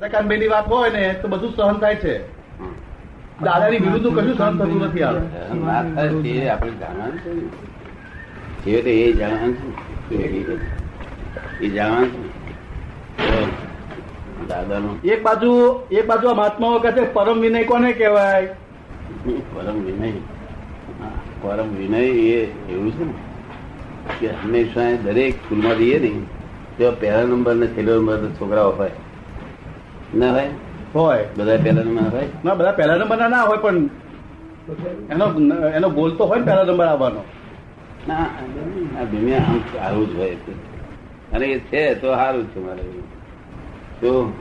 કાનભાઈની વાત હોય ને તો બધું સહન થાય છે. દાદાની વિરુદ્ધ કશું સહન થતું નથી આપણે જાણવાનું છે ને. એ જાણવાનું એ જાણવાનું દાદાનું એક બાજુ એક બાજુ આ મહાત્માઓ કહે છે પરમ વિનય કોને કહેવાય? પરમ વિનય. પરમ વિનય એ એવું છે ને કે હંમેશા દરેક સ્કૂલમાં જઈએ ને તો પહેલા નંબર ને છેલ્લો નંબર છોકરાઓ હોય ના હોય? હોય. બધા પહેલા નંબર હોય? ના બધા પહેલા નંબર ના હોય પણ એનો એનો બોલ તો હોય ને પહેલા નંબર આવવાનો. ના આ દુનિયા આમ સારું જ હોય અને એ છે તો સારું છે મારે. તો?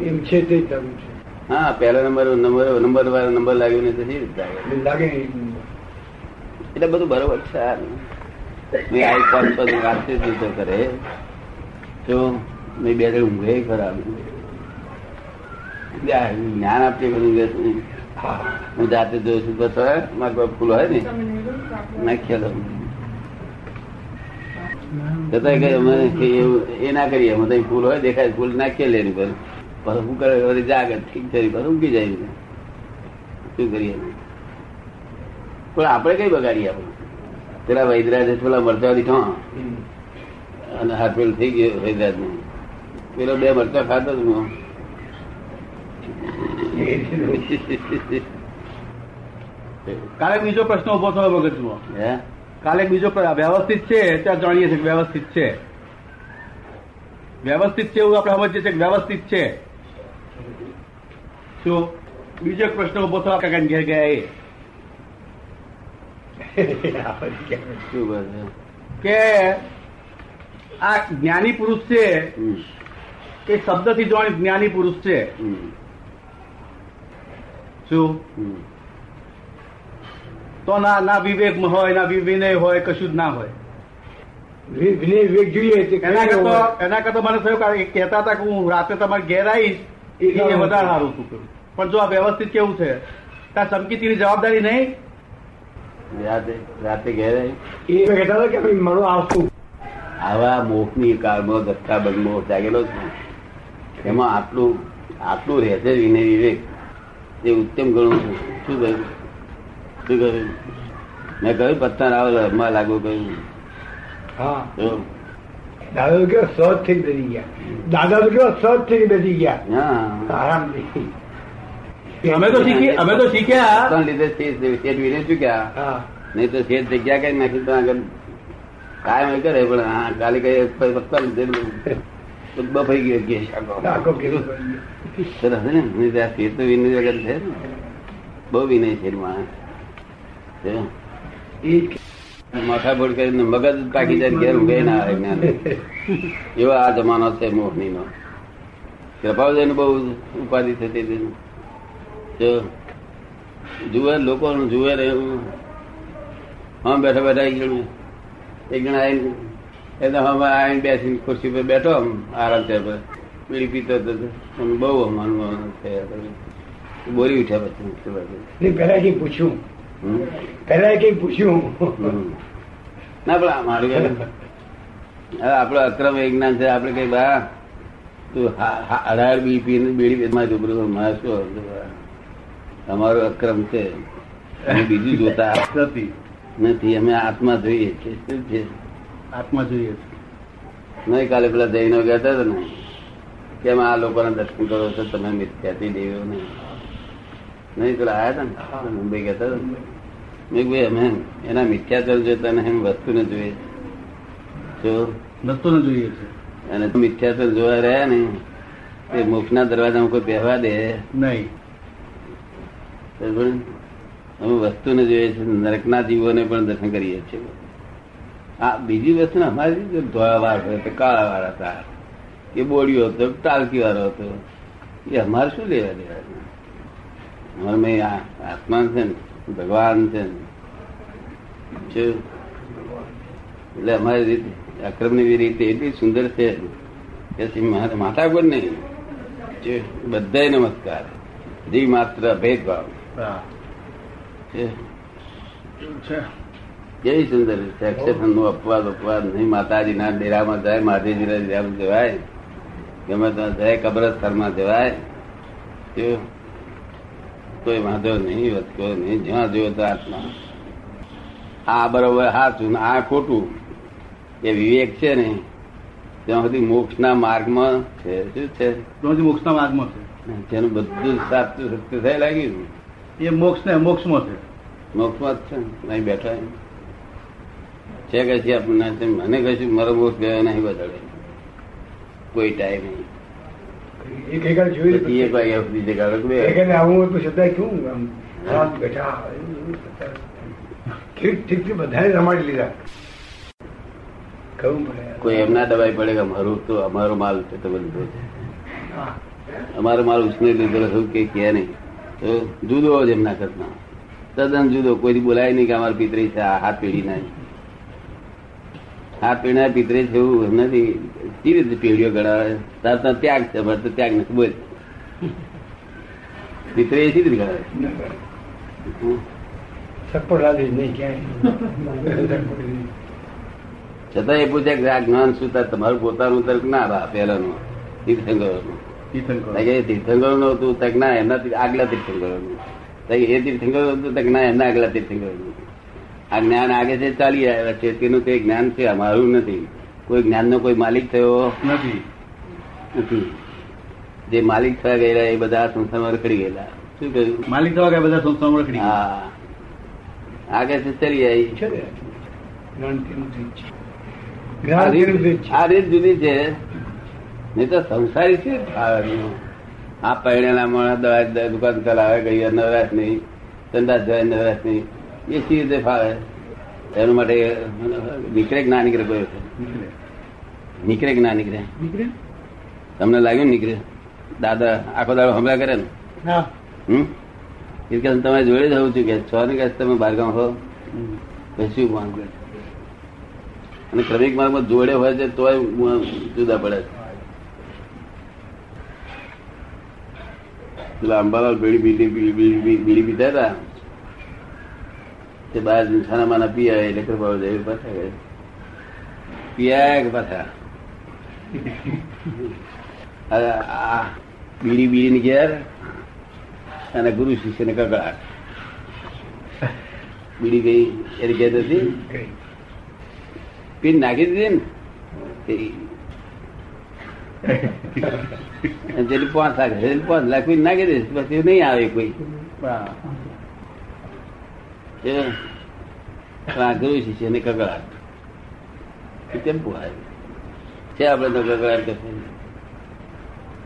એમ છે તે છે. હા પહેલા નંબર નંબર નંબર વાળા નંબર લાગ્યો ને તો લાગે? એટલે બધું બરોબર છે મેં આ પાંચ પાંચ વાતચીત કરે. તો મેં બે જણ ઊંઘે ખરા. આ જ્ઞાન આપતી બધું હું જાતે જોઉં છું બસ મારા ફૂલ હોય ને. નાખ્યા દઉં છતાંય કઈ અમે એ ના કરીએ અમે તો ફૂલ હોય દેખાય ફૂલ નાખીએ લે એની પર પછી શું કરે જાગે ઠીક થઈ પછી ઊંઘી જાય? શું કરીએ? પણ આપણે કઈ બગાડીએ આપણે? પેલા વૈદરાજ પેલા મરચા દીઠો અને હાથ પેલું થઈ ગયો વૈદરાજનું પેલો બે મરચા ખાતો જ હું. કાલે બીજો પ્રશ્ન ઊભો થયો મગજમાં કાલે બીજો વ્યવસ્થિત છે ત્યાં જાણીએ છીએ વ્યવસ્થિત છે. વ્યવસ્થિત છે એવું આપણે સમજીએ છીએ વ્યવસ્થિત છે. શું બીજો પ્રશ્ન ઊભો થયો કાકા ઘેર ગયા એ. કે આ જ્ઞાની પુરુષ છે એ એ શબ્દથી જોવાની જ્ઞાની પુરુષ છે. શું તો ના ના વિવેક હોય ના વિનય હોય કશું જ ના હોય. વિનય વિવેક જોઈએ એના કરતા એના કરતા મને થયું કે કહેતા હતા કે હું રાતે તમારે ઘેર આવીશ એ વધારે સારું હતું પણ જો આ વ્યવસ્થિત કેવું છે ત્યાં સમકીતીની જવાબદારી નહીં? રાતે રાતે ઘેર આવી. એ કહેતા હતા કે મળો આવશું. આવા મોહની કાળમાં દત્તાબંધ મોહ જાગેલો છે. એમાં આટલું આટલું રહેશે વિનય વિવેક. એ ઉત્તમ ગણું છું. શું કહ્યું? શું કહ્યું? મેં કહ્યું પત્તા રાવલમાં લાગુ કહ્યું હા. જો. દાદા તો કેવા સહજ થઈ બેસી ગયા. દાદા તો કેવા સહજ થઈ બેસી ગયા. હા. આરામથી. અમે તો શીખી અમે તો શીખ્યા. પત્તાને લીધે શેઠ શેઠ વિનય ચૂક્યા. હા. નહીં તો શેઠ જગ્યા કઈ નાખી તો આગળ કાયમ એ કરે પણ હા કાલે કઈ પત્તા લીધે તો બફાઈ ગયો સરસ ને? તો તો વિનય વગર છે બહુ વિનય છે માણસ. કરીને મગજ પાકી જાય ઘેર ઊંઘે ના આવે જ્ઞાન. એવો આ જમાનો છે મોહની નો કૃપાવજન બહુ ઉપાધિ થતી હતી જુએ લોકો જુએ રહ્યું હા બેઠા બેઠા એક જણ એક જણ આવીને એ તો હવે આવીને બેસીને ખુરશી પર બેઠો આમ આરામ પર પીડી પીતો હતો તો મને બહુ અમારું થયા બોરી ઉઠ્યા પછી પહેલા કઈ પૂછ્યું? પહેલા કઈ પૂછ્યું? ના પણ મારું આપણો અક્રમ એક જ્ઞાન છે આપણે કઈ બા તું અઢાર બી પીને બીડી માં જબરું મારે શું? અમારો અક્રમ છે. બીજું જોતા નથી નથી. અમે આત્મા જોઈએ છીએ. શું છે? આત્મા જોઈએ. નહીં કાલે પેલા જૈનો કહેતા હતા ને કેમ આ લોકોના દર્શન કરો છો? તમે મિથ્યાથી દેવો નહીં નહીં પેલા આવ્યા હતા ને? મુંબઈ કહેતા હતા મેં ભાઈ અમે એના મિથ્યાચર જોતા નહીં એમ વસ્તુને જોઈએ. જો? વસ્તુ ને જોઈએ છે. અને મિથ્યાચર જોવા રહ્યા ને એ મુખના દરવાજા કોઈ પહેવા દે? નહીં? અમે વસ્તુને જોઈએ છે નરકના જીવોને પણ દર્શન કરીએ છીએ. આ બીજી વસ્તુ અમારી ધોળા વાળા હોય તો કાળા વાળા હતા એ બોડીઓ હતો ટાલકી વાળો હતો. એ અમારે શું લેવા દેવા અમારે મેં આત્મા છે ને ભગવાન છે ને? એટલે અમારી રીતે અક્રમની રીતે એટલી સુંદર છે કે પછી મા- માથા પર નહીં. જે બધાય નમસ્કાર. જી. માત્ર ભેદભાવ છે. કેવી સુંદર એક્સેપ્શન નો અપવાદ અપવાદ નહીં માતાજીના ડેરામાં જાય માતાજીના ડેરામાં જવાય ગમે તો જય કબ્રસ્તાનમાં જવાય. કોઈ વાંધો નહીં વધકો નહીં જ્યાં જોયો તો આત્મા. આ બરોબર સાચું ને આ ખોટું. એ વિવેક છે ને ત્યાં સુધી મોક્ષના માર્ગમાં છે. શું છે? મોક્ષના માર્ગમાં છે. જેનું બધું સાચું સત્ય થાય લાગ્યું. એ મોક્ષ ને મોક્ષમાં છે. મોક્ષમાં જ છે નહીં અહીં છે કશી આપણને મને કશું મારો મોક્ષ ગયો નહીં બદલે કોઈ ટાઈમ નહીં. એક એક વાર જોઈ પછી એક વાગ્યા સુધી જગાડો કે બે. એક એને આવું હોય તો છતાંય કેવું આમ? શાંત બેઠા ઠીક ઠીકથી બધાએ રમાડી લીધા. પડે કોઈ એમ દબાઈ પડે કે અમારું તો અમારો માલ તો છે. અમારો માલ ઉછને લીધેલો શું કે કે નહીં. તો જુદો જ એમના કરતા તદ્દન જુદો. કોઈ બોલાય નહીં કે અમારા પિતરી છે આ હાથ પેઢી ના હાથ પીણા પિતરી છે એવું એમ નથી. કેવી રીતે પેઢીઓ ગળાવે? તાર તો ત્યાગ છે તો ત્યાગ નથી બોલ. પિતરે ક્યાંય સપોર્ટ નહીં. છતાં એ પૂછે કે આ જ્ઞાન શું તમારું પોતાનું તર્ક ના રહા પહેલાનું. તીર્થંકરોનું. તીર્થંકર. નું હતું તક ના એમના આગલા તીર્થંકરો નું એ તીર્થંકરો હતું તક ના એમના આગલા તીર્થંકરો નું આ જ્ઞાન આગે છે ચાલી આવ્યા છે. તેનું તે જ્ઞાન છે અમારું નથી. કોઈ જ્ઞાનનો કોઈ માલિક થયો નથી. નથી. જે માલિક થયા ગયેલા એ બધા સંસ્થામાં રખડી ગયેલા. શું કહ્યું? માલિક થવા ગયા બધા સંસ્થામાં રખડી હા. આગે છે ચાલી આવી. છે ને? જ્ઞાન છે આ જ્ઞાન રીત જુદી છે. નહીં તો સંસારી છે આ દ- દુકાન ચલાવે ગઈ નવરાશ નહીં ધંધા જાય નવરાશ નહીં. એ સી રીતે ફાવે? એના માટે નીકળે ના નીકળે વખત? નીકળે. ના નીકળે? નીકળે? તમને લાગ્યું નીકળે? દાદા આખો દાડો હમલા કરે ને? હા. હમ? તમે જોડે જ હોઉં છું કે છ ને કે તમે બારગામ હો? પછી શું માંગ અને ક્રમિક માર્ગમાં જોડે હોય છે તોય જુદા પડે છે. પેલા અંબાલાલ બીડી બીડી બીડી બીડી બીડી પીતા હતા? તે બાર જૂઠાના માના પીયા એટલે કૃપા દેવી પાછા ગયા. પીયા પાછા? બીડી બીડી ની ઘેર અને ગુરુ શિષ્ય ને કકડાટ. બીડી ગઈ એની ઘેર હતી. પીન નાખી દીધી ને જેટલી પાંચ લાખ પાંચ લાખ પીન નાખી દઈશ પછી નહીં આવે કોઈ. આ શિષ્ય ને કકડાટ કેમ પોહાય છે આપણે તો કકડાટ કે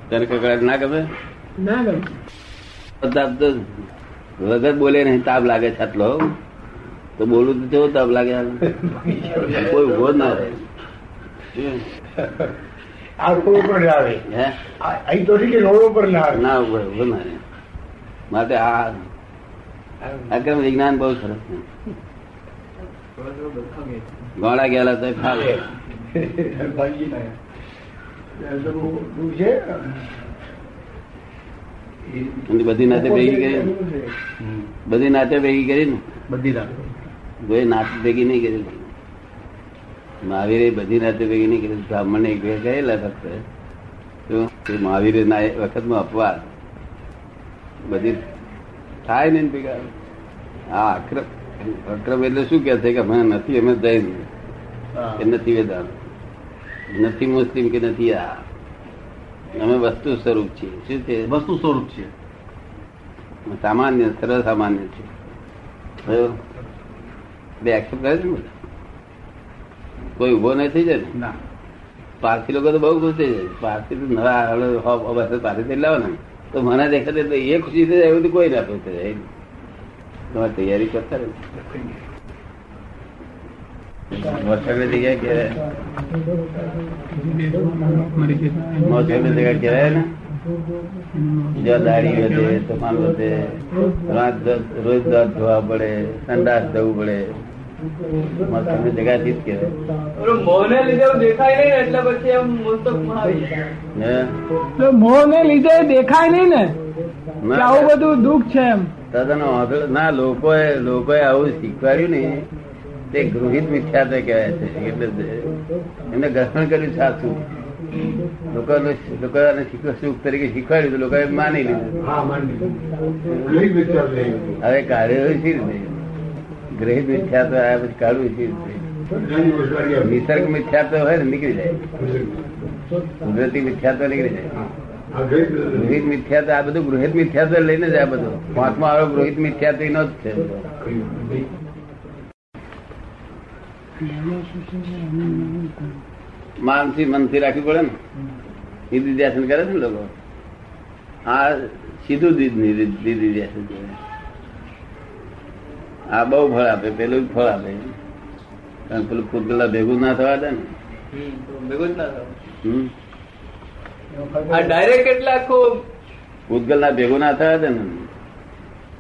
તને કકડાટ ના ગમે ના ગમે. તાપ તો વગર બોલે નહીં તાપ લાગે છે આટલો તો બોલું તો કેવો તાપ લાગે કોઈ ઊભો ના રહે આ કોઈ ઉપર ના આવે હે અહીં તો ઠીક રોડ ઉપર ના આવે ના ઊભો ઊભો ના રહે માટે આ અક્રમ વિજ્ઞાન બહુ સરસ ગોળા ગયેલા તો ફાવે બધી નાતે ભેગી કરી. બધી નાતે ભેગી કરી ને? બધી કોઈ નાત ભેગી નહીં કરી. મહાવીરે બધી નાતે ભેગી નહીં કરી. બ્રાહ્મણ ગયેલા ફક્ત. મહાવીરે ના વખત વખતમાં અપવાદ. બધી થાય ને ભેગા હા અક્રમ અક્રમ એટલે શું કે છે કે અમે નથી અમે જૈન કે નથી વેદાંત નથી મુસ્લિમ કે નથી આ અમે વસ્તુ સ્વરૂપ છીએ શું છે વસ્તુ સ્વરૂપ છે સામાન્ય સરળ સામાન્ય છે? બે એક્સેપ્ટ કરે છે કોઈ ઊભો નહીં થઈ જાય ને પારસી લોકો તો બહુ ખુશ થઈ જાય પારસી તો નવા પારસી થઈ લાવો ને તો મને દેખાતે તો એ ખુશી થઈ જાય એવું તો કોઈ ના ખુશ જાય તમારે તૈયારી કરતા રહે. વધે રાત દ- રોજ દાંત ધોવા પડે, સંડાસ જવું પડે. લીધે દેખાય નહીં એટલે પછી એમ? મોહ ને લીધે દેખાય નહીં ને આવું બધું દુઃખ છે એમ. તદ્દન ના લોકોએ લોકોએ આવું શીખવાડ્યું ને તે ગૃહિત મિથ્યાત્વ કહેવાય છે. એટલે એમને ગ્રહણ કર્યું સાચું લોકોને લોકોને શીખ- સુખ તરીકે શીખવાડ્યું તો લોકોએ માની લીધું. હવે કાર્ય શી રીતે ગ્રહિત મિથ્યા તો આ પછી કાઢવું નિસર્ગ મિથ્યા તો હોય ને, નીકળી જાય. કુદરતી મિથ્યા તો નીકળી જાય. ગૃહિત મિથ્યા તો આ બધું ગૃહિત મિથ્યા તો લઈને જાય બધું. પાંચમો આરો ગૃહિત મિથ્યા તો એનો જ છે. માનસી મનથી રાખવી પડે ને? દીદી ધ્યાસન કરે છે ને લોકો? આ સીધું દીદી ધ્યાસન કરે. આ બહુ ફળ આપે પેલું જ ફળ આપે. કારણ પેલું પૂતગલા ભેગું ના થવા દે ને. ભેગું જ ના થાય. ડાયરેક્ટ એટલે આખું પૂતગલ ના ભેગું ના થયા છે ને.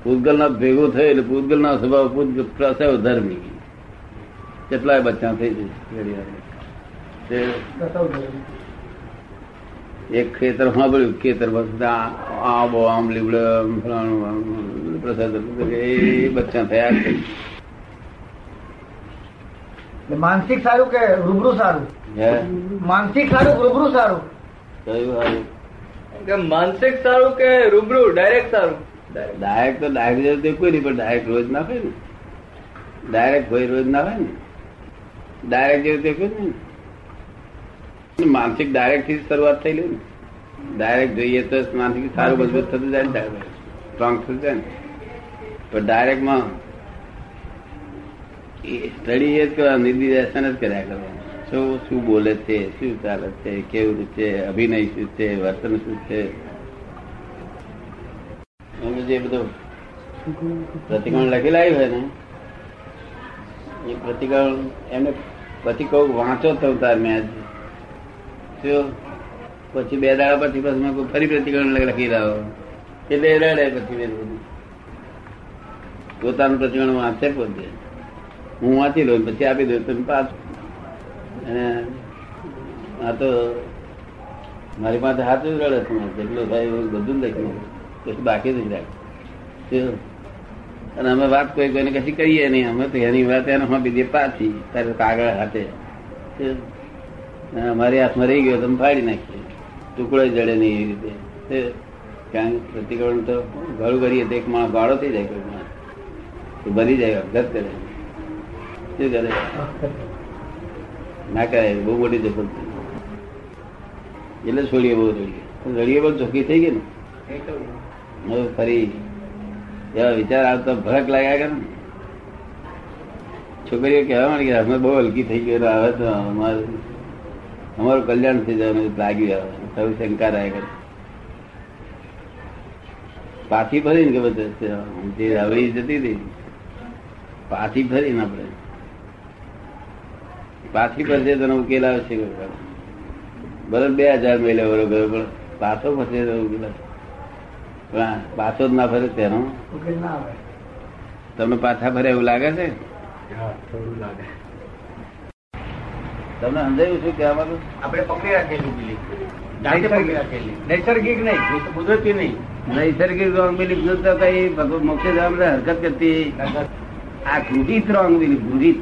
પૂતગલ ના ભેગું થયું એટલે પૂતગલ ના સ્વભાવ પ્રસવ ધર્મી. કેટલાય બચ્ચા થઈ તે એક ખેતર સાંભળ્યું ખેતર આંબો આમ લીવડે ફલાણું પ્રસાદ એ બચ્ચા થયા છે. માનસિક સારું કે રૂબરૂ સારું? માનસિક સારું રૂબરૂ સારું? કયું સારું? કે માનસિક સારું કે રૂબરૂ? ડાયરેક્ટ સારું? ડાયરેક્ટ તો ડાયરેક્ટ જેવું કોઈ નહીં પણ ડાયરેક્ટ રોજ ના હોય ને. ડાયરેક્ટ હોય રોજ ના હોય ને. ડાયરેક્ટ જેવું તે કોઈ નહીં. ને. માનસિક ડાયરેક્ટથી શરૂઆત થઈ થયેલી ને. ડાયરેક્ટ જોઈએ તો માનસિક સારું મજબૂત થતું જાય સ્ટ્રોંગ થતું જાય ને. પણ ડાયરેક્ટમાં સ્ટડી એ જ કરવા નિર્દિદર્શન જ કર્યા કરવાનું. શું શું બોલે છે, શું ચાલે છે, કેવું રીતે અભિનય શું છે, વર્તન શું છે? જે બધું પ્રતિકરણ લખેલા આવ્યું હોય ને, એ પ્રતિકરણ એમને પછી વાંચો તો તાર મેં પછી બે દાડા પછી પછી ફરી પ્રતિકરણ લખી રહ્યો. એટલે રડે પછી બે પોતાનું પ્રતિકરણ વાંચે પોતે. હું વાંચી લઉં, પછી આપી દઉં, તમે પાછ. અને આ તો મારી પાસે હાથ જ રડે છે. જેટલું થાય બધું લખ્યું. પછી બાકી જ રાખે. શું? અને અમે વાત કોઈ કોઈને કશી કરીએ નહીં. અમે તો એની વાત એને બીજી પાછી. તારે કાગળ હાથે. અમારી હાથમાં રહી ગયો, તમે ફાડી નાખીએ. ટુકડો જડે નહીં એવી રીતે? કારણ પ્રતિક્રમણ તો ઘણું કરીએ તો એક માણસ ભાડો થઈ જાય કોઈ માણસ. જાય અપઘાત કરે. શું કરે? ના કરે, બહુ મોટી જબર એટલે છોડીએ બહુ રડીએ રડીએ પણ ચોખ્ખી થઈ ગઈ ને? હવે ફરી એવા વિચાર આવતો ભડક લાગ્યા કરે ને છોકરીઓ કહેવા માંડી કે અમે બહુ હલકી થઈ ગયો હવે તો અમારું અમારું કલ્યાણ થઈ જાય લાગ્યું હવે શંકા રહ્યા કરે પાછી ફરીને કે બધું જે હવેલી જતી હતી પાછી ફરીને આપણે. પાછી ફરશે તેનો ઉકેલ આવશે બરોબર બે હજાર મહિલા બરોબર. પણ પાછો ફરશે તો ઉકેલ પણ પાછો જ ના ફરે તેનો. ના તમે પાછા ફરે એવું લાગે છે? થોડું લાગે. તમને સમજાયું શું કહેવા માંગુ આપણે પકડી રાખેલી નૈસર્ગિક નહીં. કુદરતી નહીં. નૈસર્ગિક રોંગ બિલીફ જોતા કઈ મોક્ષે જવા માટે હરકત કરતી. આ ગૃહિત રોંગ બિલીફ ગૃહિત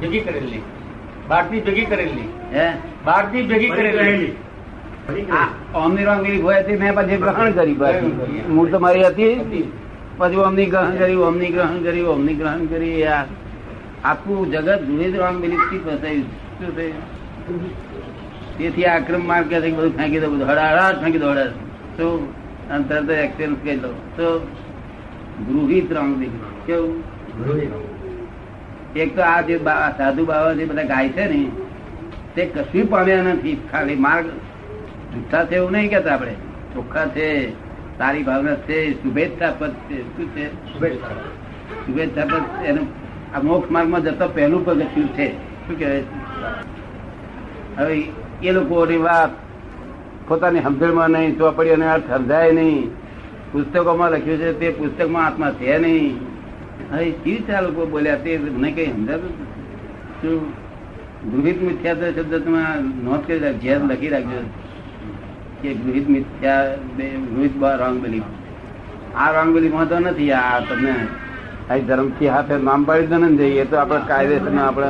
ભેગી કરેલી. બહારથી ભેગી કરેલી. હે? બહારથી ભેગી કરેલી. ઓમની રોંગ બિલીફ હોય હતી મેં પછી ગ્રહણ કરી પાછી મૂળ તો મારી હતી. પછી ઓમની ગ્રહણ કરી ઓમની ગ્રહણ કરી ઓમની ગ્રહણ કરી આ આખું જગત ગૃહિત રોંગ બિલીફથી ફસાયું શું થયું? તેથી આક્રમ માર્ગ કે બધું ફેંકી દો બધું હડાહડાટ ફેંકી દો હડાહટ તો અને તરત એક્સચેન્જ કરી દો તો ગૃહિત રોંગ બિલીફ કેવું? એક તો આ જે સાધુ બાબા જે બધા ગાય છે ને તે કશું પામ્યા નથી. ખાલી માર્ગ જુઠ્ઠા છે એવું નહીં કેતા આપણે. ચોખ્ખા છે સારી ભાવના છે શુભેચ્છા પદ છે. શું છે? શુભેચ્છા પદ એનું આ મોક્ષ માર્ગમાં જતો પહેલું પગથિયું છે. શું કહેવાય? હવે એ લોકોની વાત પોતાની સમજણમાં નહીં ચોપડીઓને અર્થ સમજાય નહીં. પુસ્તકોમાં લખ્યું છે તે પુસ્તકમાં આત્મા છે નહીં. હવે કેવી રીતે આ લોકો બોલ્યા તે મને કઈ સમજાતું શું? ગૃહિત મિથ્યા શબ્દ તમે નોંધ કરી રાખજો ઝેર લખી રાખજો કે ગૃહિત મિથ્યા ગૃહિત રોંગ બિલીફ આ રોંગ બિલીફ તો નથી, આ તમને આ ધર્મથી હાથે નામ પાડી દે ને જઈએ તો આપણે કાયદેસર આપણે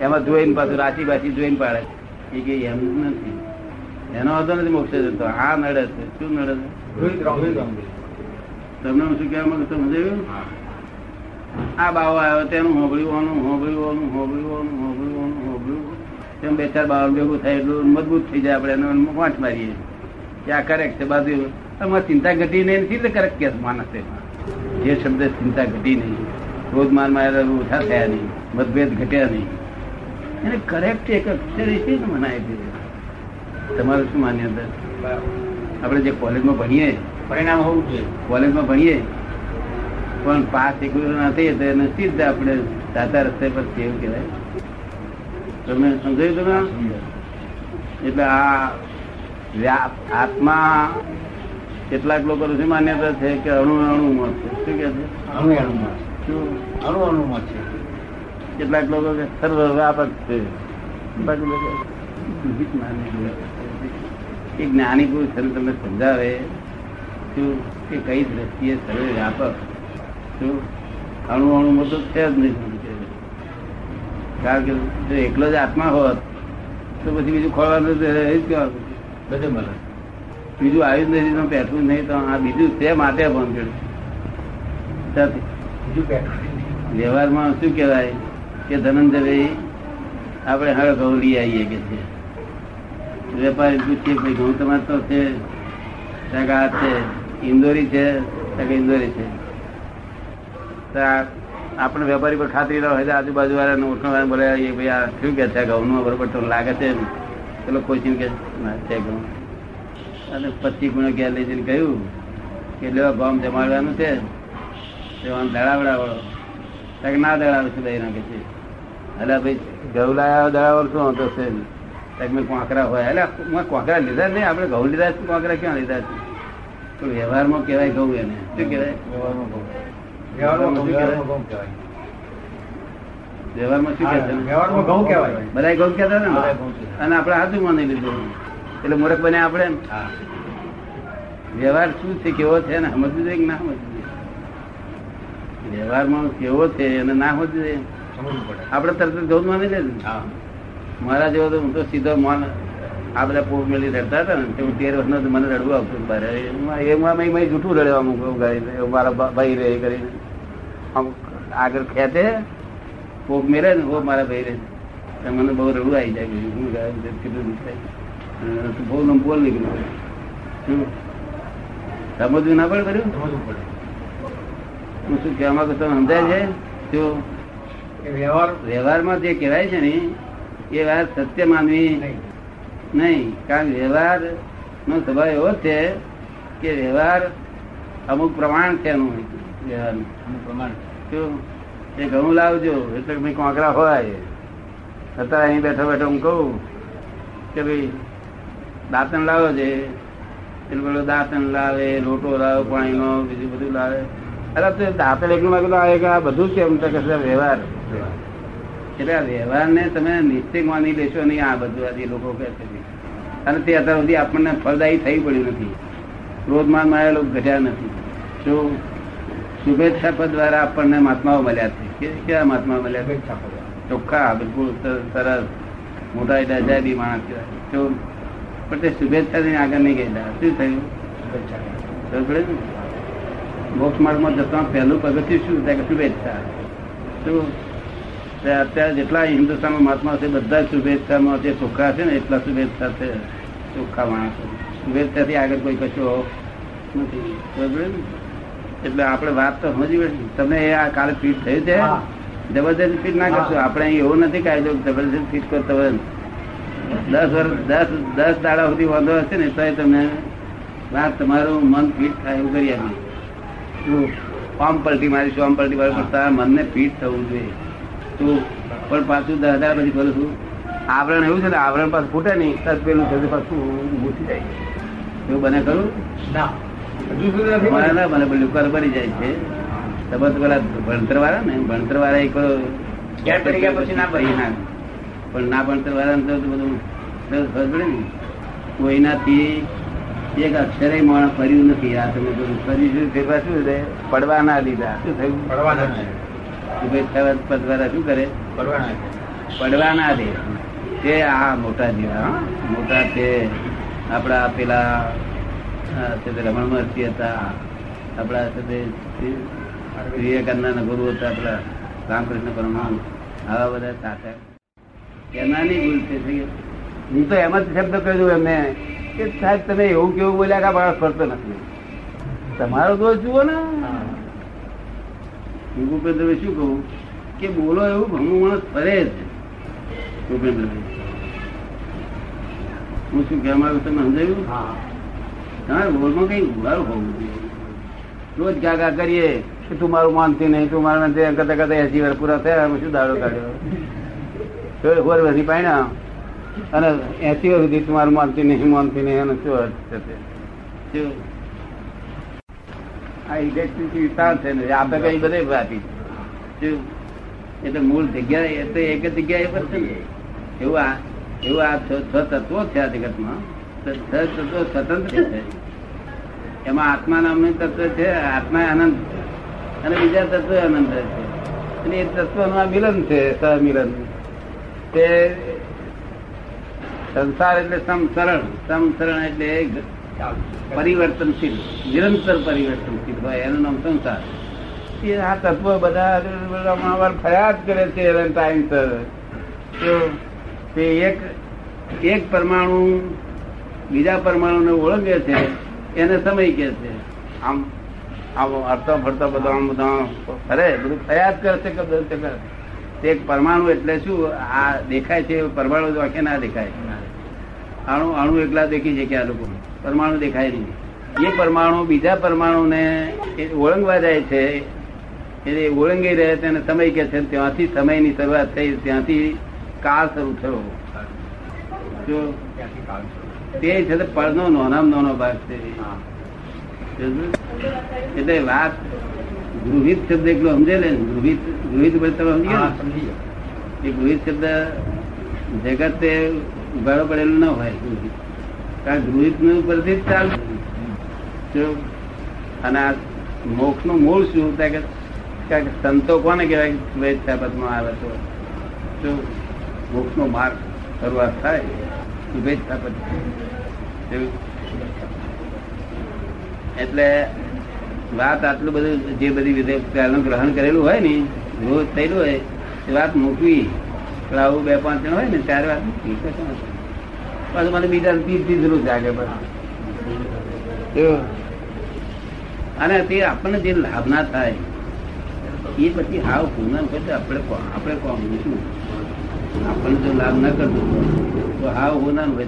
એમાં જોઈને પાછું રાશિ બાશી જોઈને પાડે. એ કે એમ નથી. એનો વાંધો નથી મોક્ષ જતો. આ નડે છે. શું નડે છે? તમને હું શું કહેવા માંગુ સમજાયું આ બાવો આવ્યો તેનું હોબળ્યું ઓનું હોબળ્યું ઓનું હોબળ્યું ઓનું હોબળ્યું ઓનું હોબળ્યું તેમ બે ચાર બાવા ભેગું થાય એટલું મજબૂત થઈ જાય આપણે એને વાંચ મારીએ. કે આ કરેક્ટ છે બાજુ? તમારે ચિંતા ઘટી નહીં નથી એટલે કરેક્ટ કે માણસ? એમાં જે શબ્દ ચિંતા ઘટી નહીં ક્રોધ માનમાં ઓછા થયા નહીં મતભેદ ઘટ્યા નહીં. એને કરેક્ટ એક અક્ષર છે ને મનાય છે. તમારું શું માન્યતા આપણે જે કોલેજમાં ભણીએ પરિણામ હોવું છે કોલેજમાં ભણીએ પણ પાસ એક ના થઈએ તો એને સીધા આપણે સાચા રસ્તે પર છે એવું કહેવાય. તમે સમજાયું તમે એટલે આ આત્મા કેટલાક લોકો શું માન્યતા છે કે અણુ અણુમાં છે. શું કે છે? અણુ અણુમાં અણુ અણુમાં છે. કેટલાક લોકો કે સર્વ વ્યાપક છે. બાકી લોકો એ જ્ઞાની પુરુષ ને તમને સમજાવે શું? કે કઈ દ્રષ્ટિએ સર્વ વ્યાપક શું? અણુ અણુ તો છે જ નહીં કારણ કે જો એકલો જ આત્મા હોત તો પછી બીજું ખોળવાનું જ કહેવાનું. બધે મળે. બીજું આવ્યું નથી તો બેઠું નહીં તો આ બીજું છે માટે પણ કર્યું વ્યવહારમાં શું કહેવાય કે ધનંજયભાઈ આપણે હળ ઘઉં લઈ આવીએ કે છે. વેપારી પૂછીએ ભાઈ ઘઉં તમારે તો છે આ છે ઇન્દોરી છે ઇન્દોરી છે. તો આપણે વેપારી પર ખાતરી ના હોય તો આજુબાજુ વાળાને ઓળખણ બોલે ભાઈ આ શું કે છે? ઘઉંનું બરોબર તો લાગે છે પેલો કોઈ કે છે ઘઉં. અને પચીસ ગુણો ઘેર લઈ જઈને કહ્યું કે લેવા ગામ જમાડવાનું છે. આમ દડાવડાવો ત્યાં ના દડાવે છે દઈ નાખે છે. એટલે ભાઈ ઘઉં લાયા દડાવર શું હતો છે? ત્યાં કે મેં કોંકરા હોય. એટલે મેં કોંકરા લીધા નહીં. આપણે ઘઉં લીધા છે કોંકરા ક્યાં લીધા છે? તો વ્યવહારમાં કહેવાય ઘઉં એને. શું કહેવાય? વ્યવહારમાં ઘઉં. કહેવાય? વ્યવહારમાં શું ઘઉં કહેવાય. બધા ઘઉં કહેતા ને. અને આપણે હાથું માની લીધું. એટલે મૂર્ખ બને આપણે વ્યવહાર શું છે કેવો છે એને સમજવું જોઈએ કે ના સમજવું જોઈએ? વ્યવહારમાં કેવો છે એને ના સમજવું જોઈએ? આપણે તરત જ ઘઉં માની લે હા. મારા જેવો તો હું તો સીધો મન આ બધા પોક મેલી રડતા હતા ને હું તેર વર્ષનો મને રડવું આવતું બારે. એમાં મેં મેં જૂઠું રડવા મૂક્યું ગાઈને મારા ભાઈ રે એ કરીને. અમુક આગળ ખેંચે પોક મેરે ને હો મારા ભાઈ રે મને બહુ રડવું આવી જાય હું ગાય? કેટલું દુઃખ થાય અને તો બહુ લંબ બોલ નીકળ્યું સમજવું ના પડે કર્યું હું શું કહેવા માંગુ તમે સમજાય છે? શું એ વ્યવહાર વ્યવહારમાં જે કહેવાય છે ને એ વાત સત્ય માનવી નહીં. કારણ વ્યવહાર નો સ્વભાવ એવો છે કે વ્યવહાર અમુક પ્રમાણ છે એનું વ્યવહારનું. અમુક પ્રમાણ. શું એ ઘઉં લાવજો એટલે ભાઈ કોંકરા હોય અત્યારે અહીં બેઠો બેઠો હું કહું કે ભાઈ દાંતણ લાવો છે. એટલે પેલો દાંતણ લાવે રોટો લાવે, પાણીનો, બીજું બધું લાવે. અરે તે દાંતણ એકલું માં આવે કે આ બધું છે એમ તો કે વ્યવહાર. એટલે આ વ્યવહારને તમે નિશ્ચિત માની લેશો નહીં આ બધું આજે લોકો કહે છે. અને તે અત્યાર સુધી આપણને ફળદાયી થઈ પડ્યું નથી. ક્રોધમાનમાં લોકો ઘટ્યા નથી. શું શુભેચ્છા પદ દ્વારા આપણને મહાત્માઓ મળ્યા છે. કે- કેવા મહાત્મા મળ્યા છે? ચોખ્ખા, બિલકુલ સરસ મોટા એટલે અજાયબી માણસ કહેવાય. પણ તે શુભેચ્છાથી આગળ નહીં ગયેલા. શું થયું? શુભેચ્છા? મોક્ષ માર્ગમાં જતા પહેલું પગથિયું શું? થાય કે શુભેચ્છા. શું? અત્યારે જેટલા હિન્દુસ્તાનમાં મહાત્મા છે બધા શુભેચ્છામાં જે ચોખ્ખા છે ને એટલા શુભેચ્છા છે. ચોખ્ખા માણસો. શુભેચ્છાથી આગળ કોઈ કશો નથી? એટલે આપણે વાત તો સમજી પડે. ને. તમને એ આ કાલે ફીટ થયું છે. જબરદસ્ત ફીટ ના કરશો. આપણે એવું નથી કાયદો જબરદસ્ત ફીટ કરતો હોય દસ વર્ષ દસ દસ દાડા સુધી વાંધો હશે ને તો તમે વાત તમારું મન ફીટ થાય એવું કરી આપીએ શું આમ પલટી મારી આમ પલટી મારી પણ તારા મનને ફીટ થવું જોઈએ. તું પણ પાછું દસ હજાર પછી કરું છું. આવરણ એવું છે ને આવરણ પાછું ફૂટે નહીં તરત પેલું થશે પાછું ઘૂસી જાય. એવું બને ખરું? ના. હજુ સુધી નથી મને બન્યું. ના બને પેલું કર બની જાય છે. તમે તો પેલા ભણતર વાળા ને ભણતર વાળા એક ગયા પછી ના બને. ના. પણ ના ભણતર વાળા ને તો બધું કોઈનાથી એક અક્ષરે માણસ ફર્યું નથી. આ તમે. ફરી શું ફેરવા શું છે? પડવા ના લીધા. શું થયું? પડવાના છે. શુભેચ્છા પદ શું કરે? પડવાના પડવા ના દે તે આ મોટા જેવા હં? મોટા તે આપણા પેલા રમણ મહર્ષિ હતા. આપણા છે તે શ્રી વિવેકાનંદના ગુરુ હતા. આપણા રામકૃષ્ણ પરમાણુ. આવા બધા સાચા. એનાની ભૂલ છે. હું તો એમ જ શબ્દ કહ્યું એમને કે સાહેબ તમે એવું કેવું બોલ્યા કે માણસ ફરતો નથી. તમારો દોષ જુઓ ને. ભૂપેન્દ્રભાઈ શું કહું? કે બોલો એવું ભંગું માણસ ફરે જ. ભૂપેન્દ્રભાઈ. હું શું કહેવા માંગુ તમે સમજાયું? તમારે બોલમાં કઈ ઉઘાડું હોવું રોજ ગાગા કરીએ કે તું મારું માનતી નહીં તું મારું કરતા કરતા એસી વાર પૂરા થયા શું દાડો કાઢ્યો? હોર વધી પાડ્યા અને એસી સુધી તમારું માનતી નહીં માનતી નહીં, અને શું અર્થ છે? આ ઇલેક્ટ્રિસિટી વિસ્તાર છે ને આપણે કઈ બધે આપી શું એટલે મૂળ જગ્યા તો એક જ જગ્યા એ પર છે. એવું આ એવું આ છ તત્વો છે આ જગતમાં. છ તત્વો સ્વતંત્ર છે. એમાં આત્મા નામનું તત્વ છે, આત્મા આનંદ અને બીજા તત્વ આનંદ છે. અને એ તત્વનું આ મિલન છે, સહમિલન. તે સંસાર એટલે સમસરણ. સમસરણ એટલે પરિવર્તનશીલ, નિરંતર પરિવર્તનશીલ હોય, એનું નામ સંસાર. એ આ તત્વો બધા બધા ફરિયાદ કરે છે ટાઈમસર તો તે એક એક પરમાણુ બીજા પરમાણુને ઓળંગે છે, એને સમય કે છે. આમ આમ હરતો ફરતા બધો આમ બધા ફરે, બધું ફરિયાદ કરે છે કે બધું એક પરમાણુ એટલે શું? આ દેખાય છે, પરમાણુ આંખે ના દેખાય. અણુ અણુ એકલા દેખી છે કે આ લોકો? પરમાણુ દેખાય નહીં. એ પરમાણુ બીજા પરમાણુને એ ઓળંગવા જાય છે એટલે એ ઓળંગી રહે તેને સમય કે છે ત્યાંથી સમયની શરૂઆત થઈ ત્યાંથી કાળ શરૂ થયો. જો તે છે તે પડનો નાનામાં નાનો ભાગ છે. એટલે વાત ગૃહિત શબ્દ એકલો સમજે ને? ગૃહિત ગૃહિત તમે સમજી ગયા? એ ગૃહિત શબ્દ જગત તે પડેલો ના હોય. કારણ ગૃહિત ઉપરથી પરથી જ ચાલુ અને આ મોક્ષનું મૂળ શું? કે સંતો કોને કહેવાય? શુભેચ્છાપદમાં આવે તો. જો મોક્ષ નો માર્ગ શરૂઆત થાય વેદ એવું. એટલે વાત આટલું બધું જે બધી પહેલું ગ્રહણ કરેલું હોય ને રોજ થયેલું હોય, એ વાત મૂકવી. પણ આવું બે પાંચ જણ હોય ને વાત મૂકવી પાછું મને બીજા ત્રીસ ત્રીસ જરૂર જાગે બસ. અને તે આપણને જે લાભ ના થાય એ પછી હાવ પૂનમ હોય તો આપણે આપણે કોમ શું? આપણને જો લાભ ના કરતો તો હાવ હોનાર હોય